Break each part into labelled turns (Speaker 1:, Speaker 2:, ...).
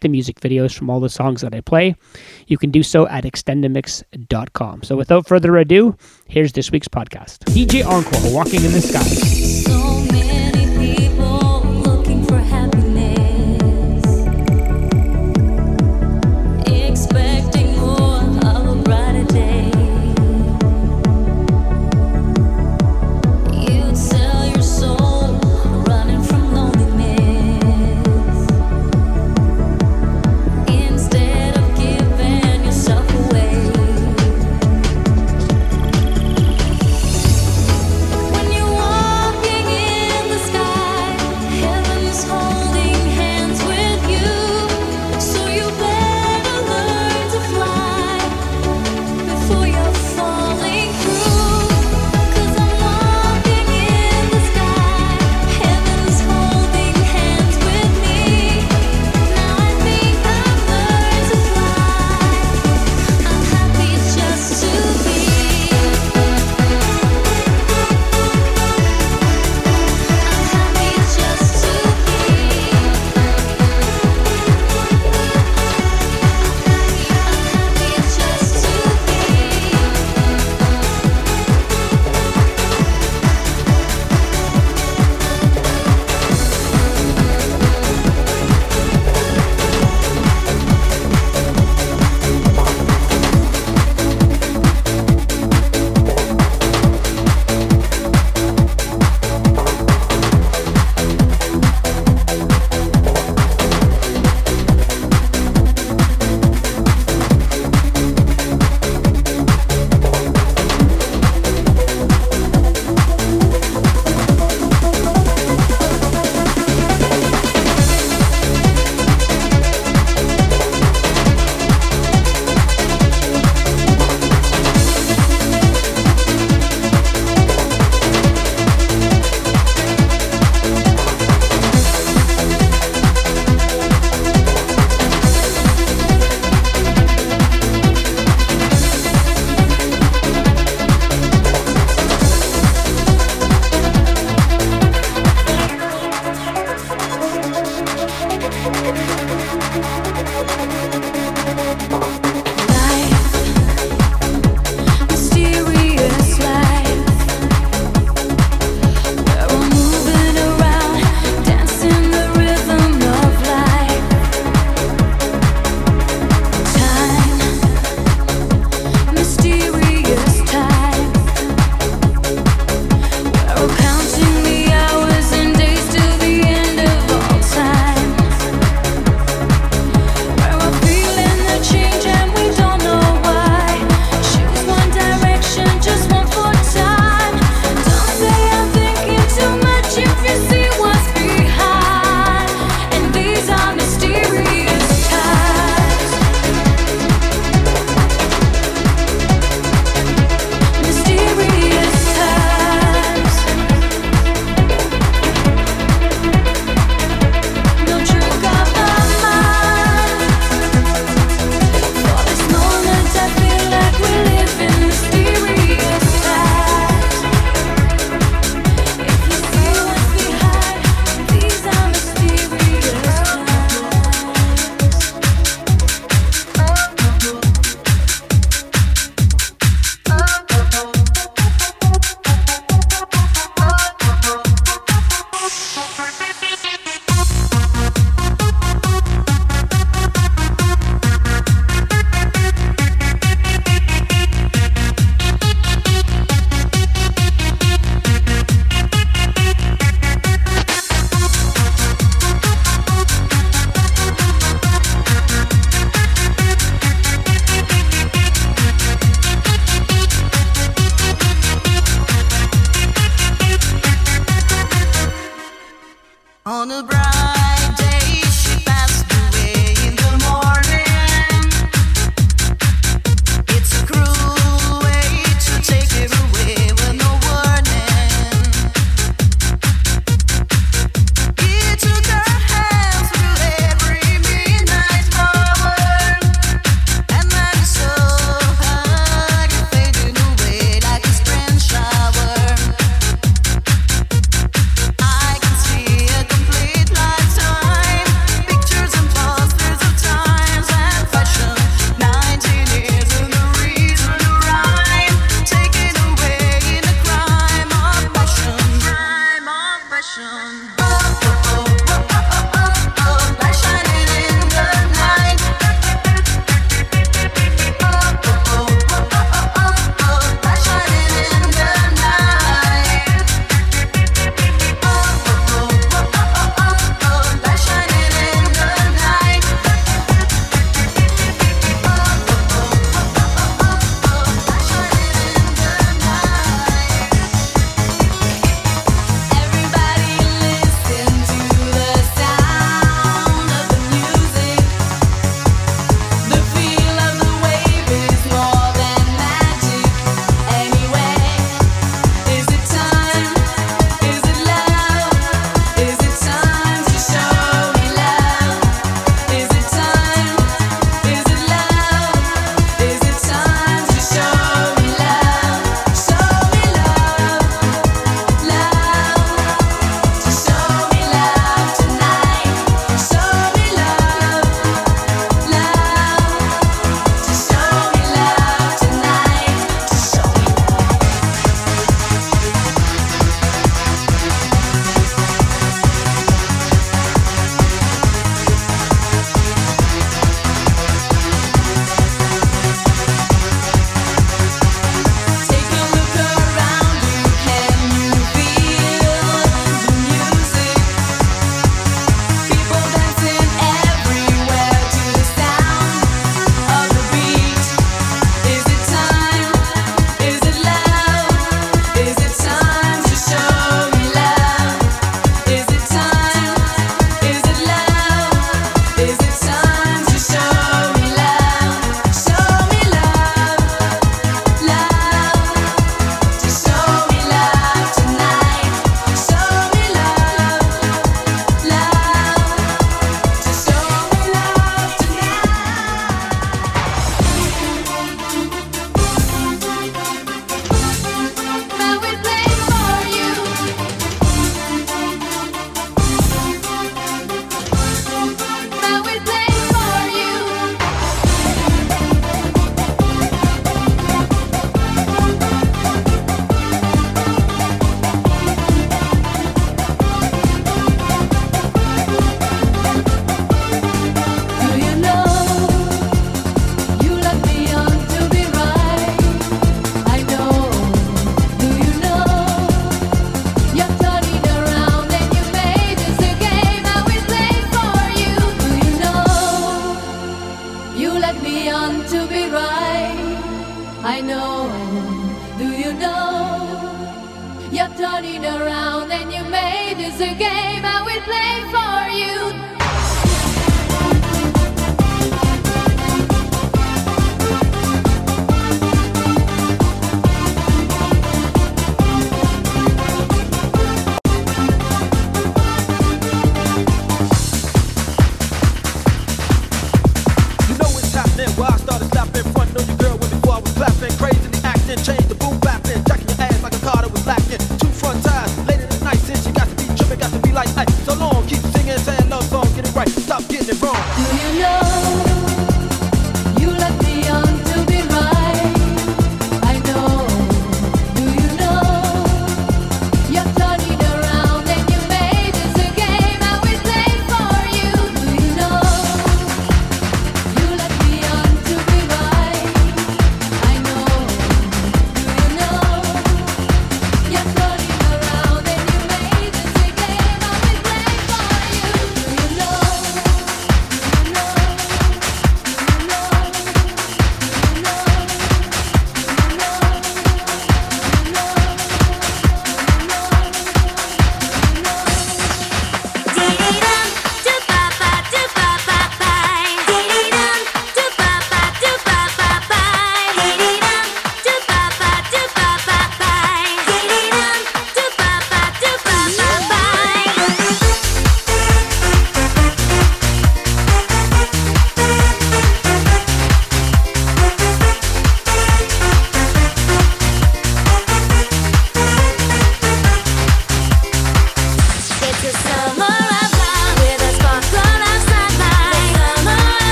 Speaker 1: the music videos from all the songs that I play, you can do so at xtendamix.com. So, without further ado, here's this week's podcast. DJ Encore, Walking in the Sky.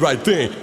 Speaker 2: Right,
Speaker 3: thing.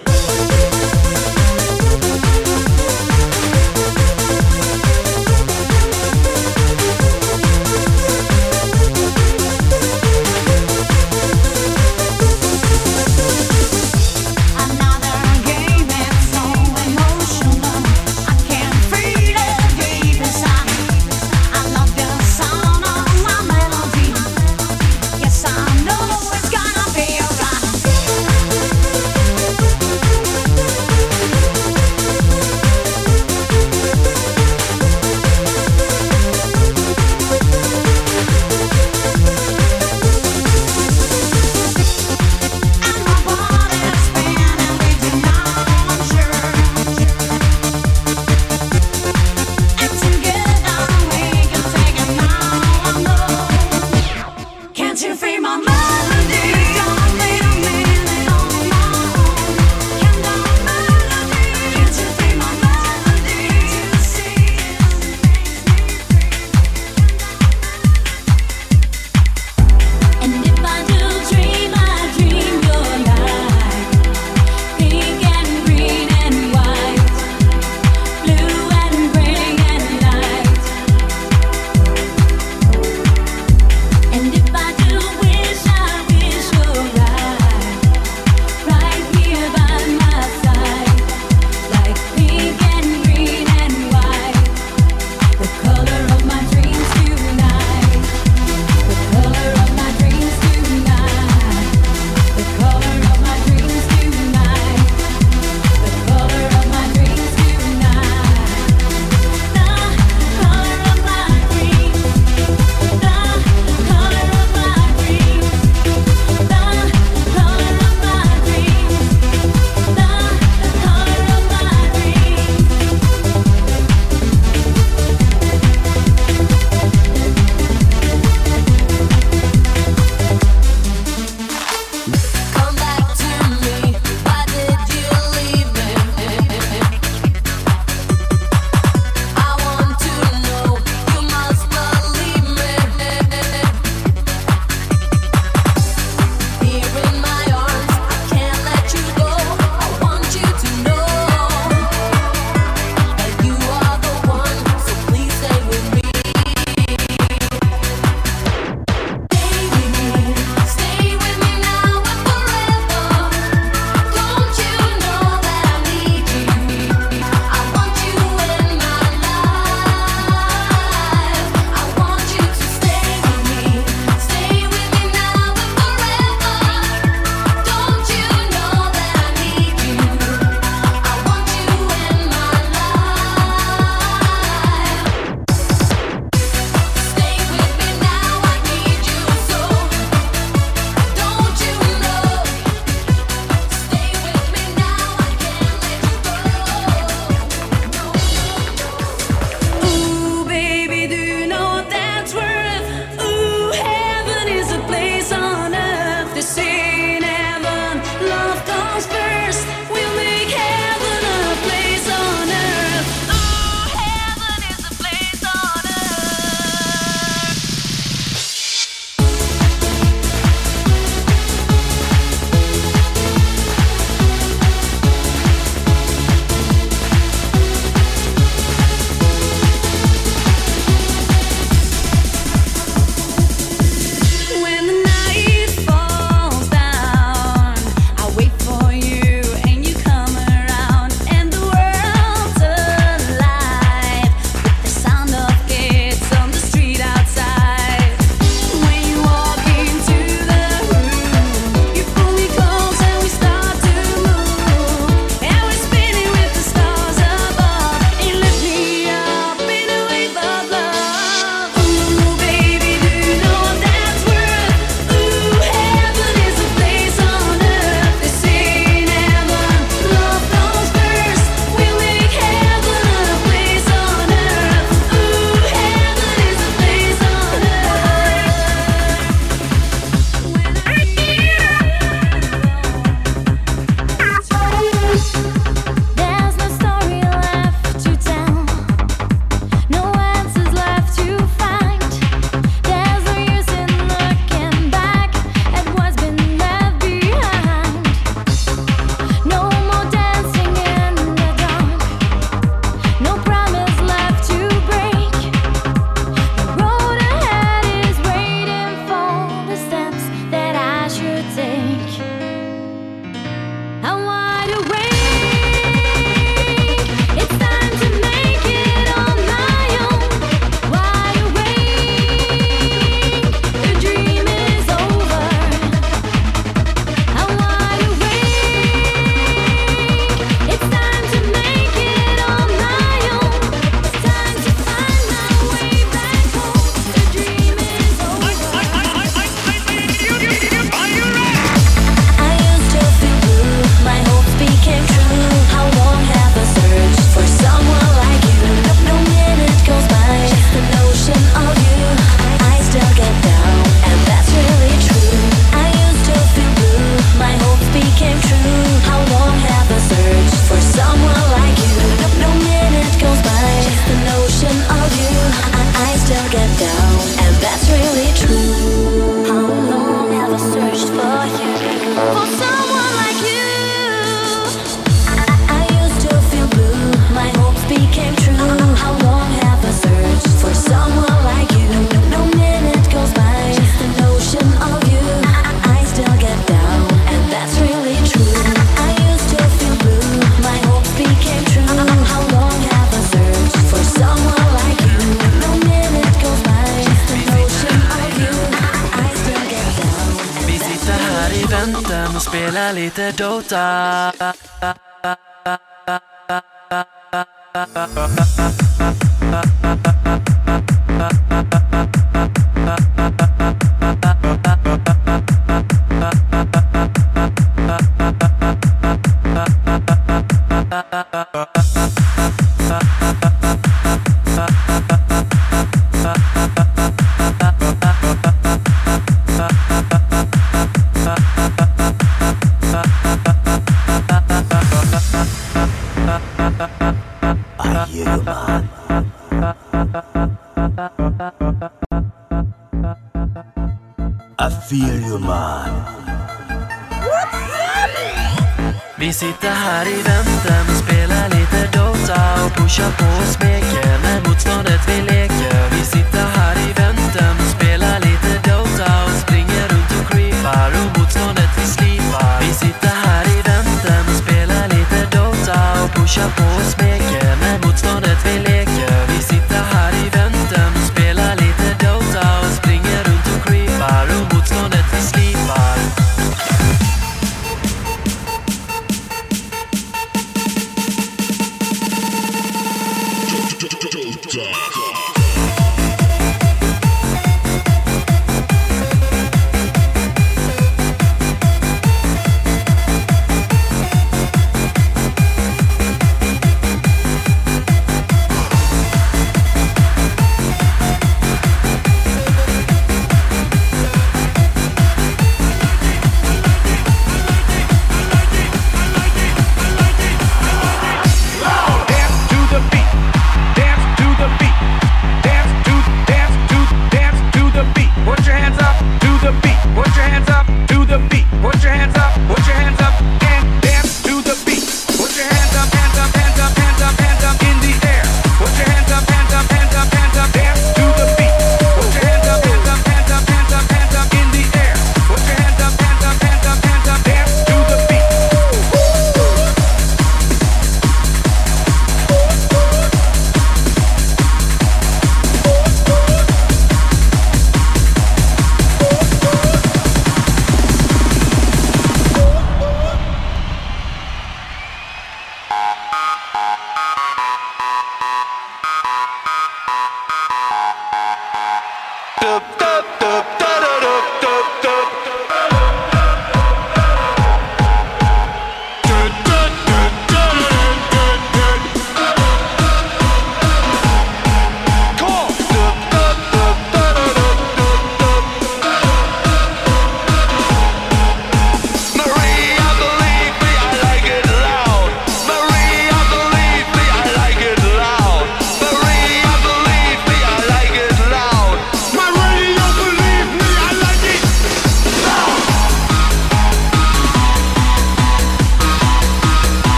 Speaker 3: time.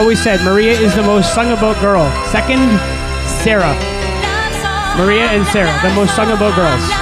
Speaker 1: always said Maria is the most sung about girl. Second, Sarah. Maria and Sarah, the most sung about girls.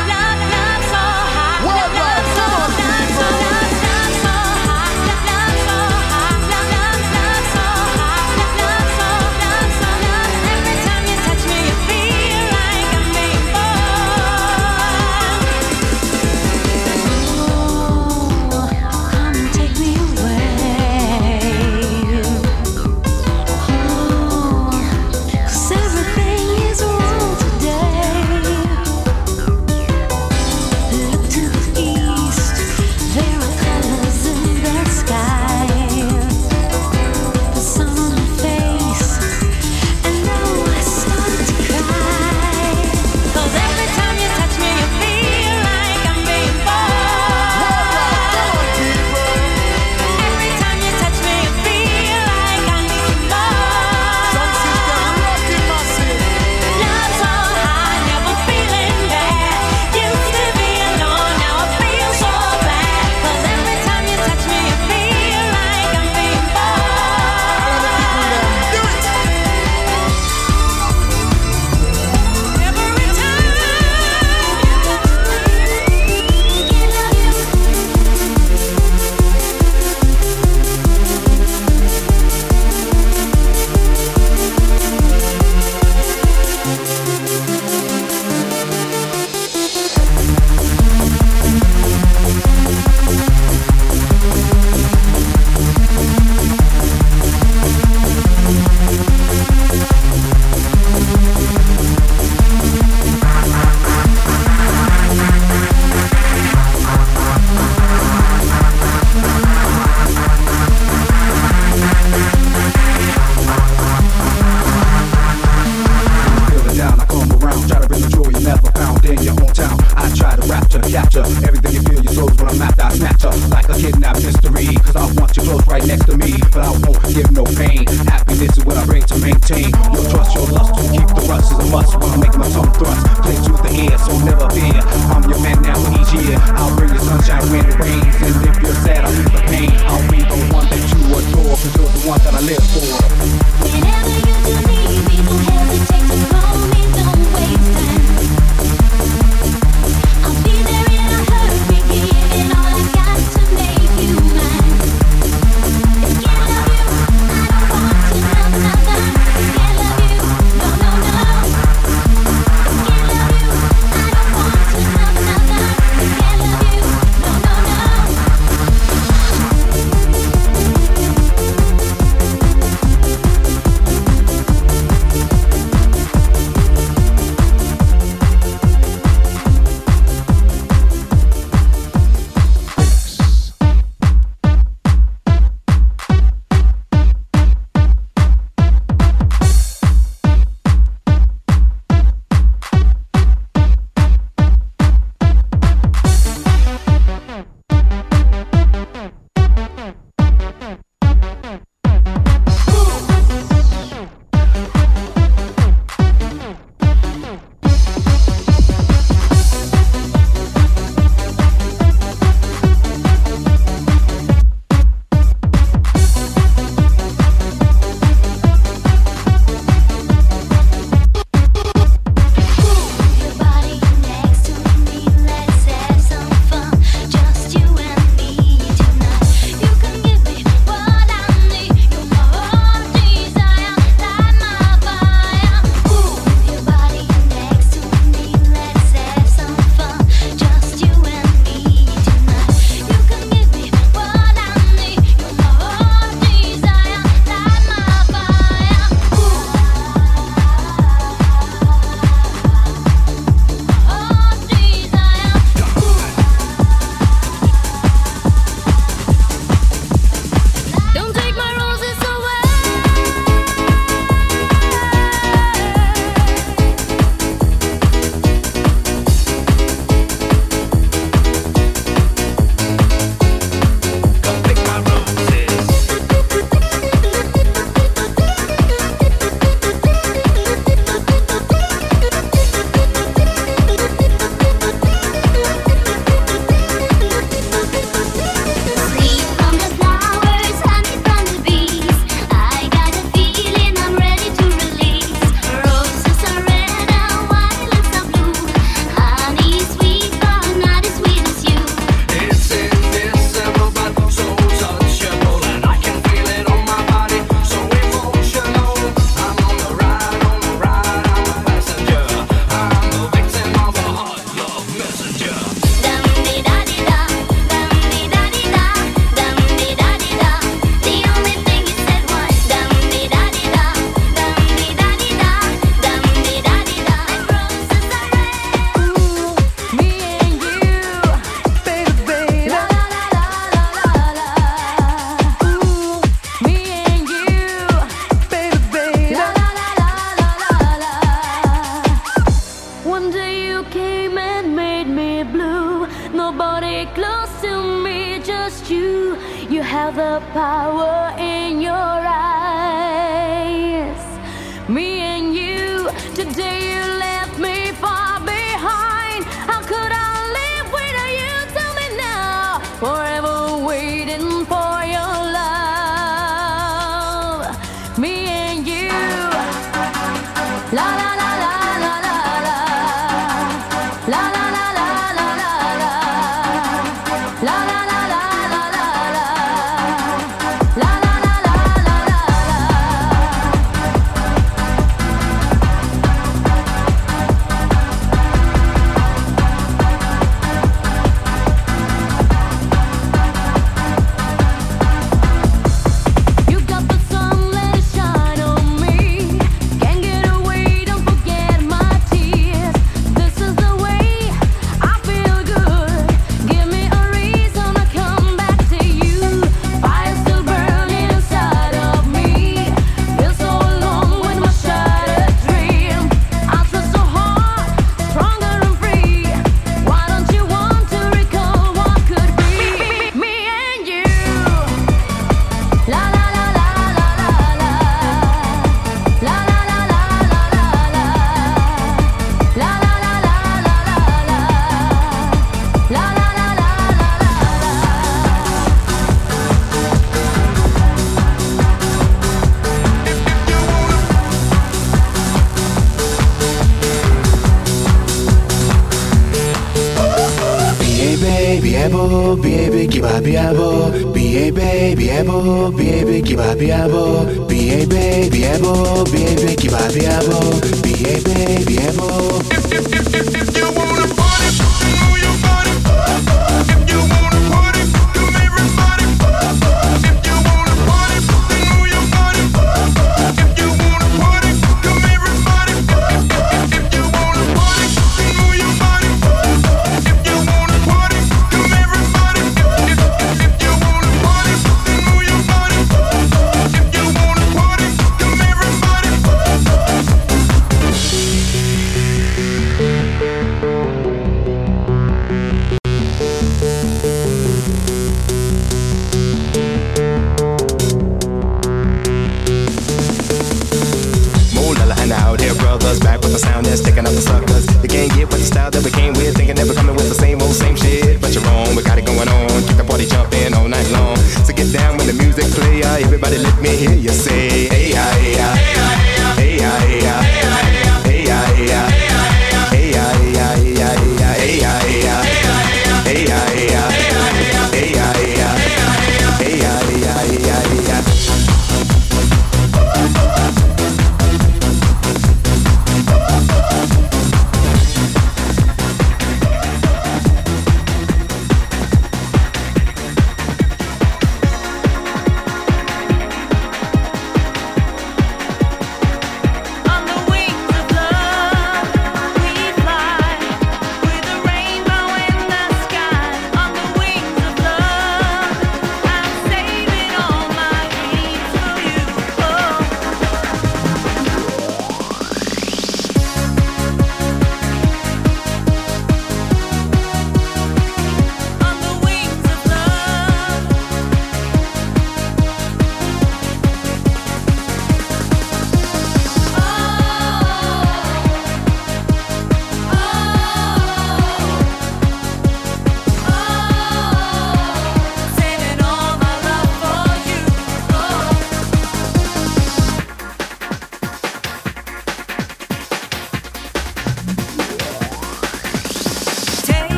Speaker 4: Hear you say, hey ya, hey ya, hey ya, hey ya, hey ya, hey ya,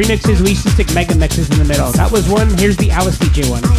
Speaker 1: remixes, we used to stick mega mixes in the middle. That was one. Here's the Alice Deejay one.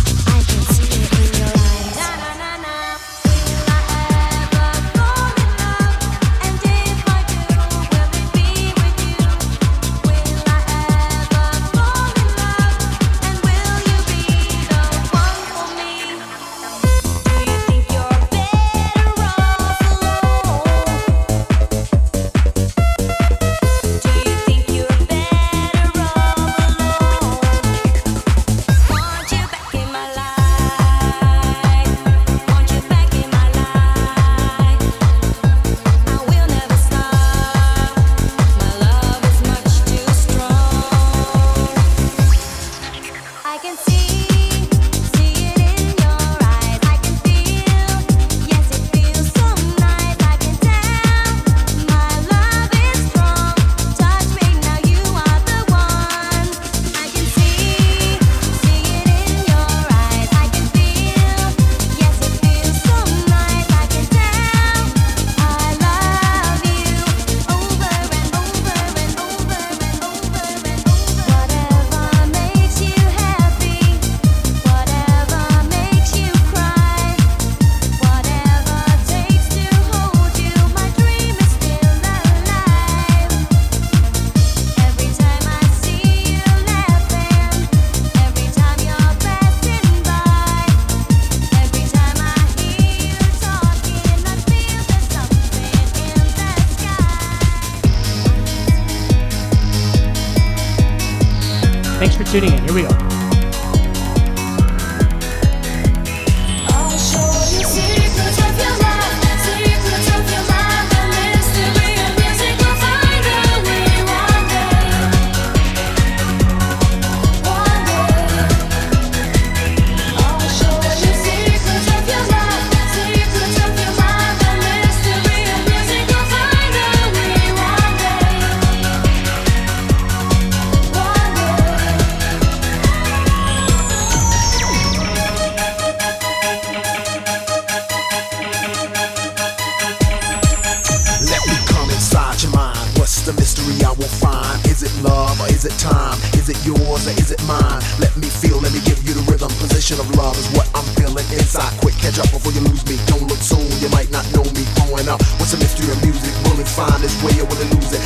Speaker 3: find his way
Speaker 5: or will it lose it?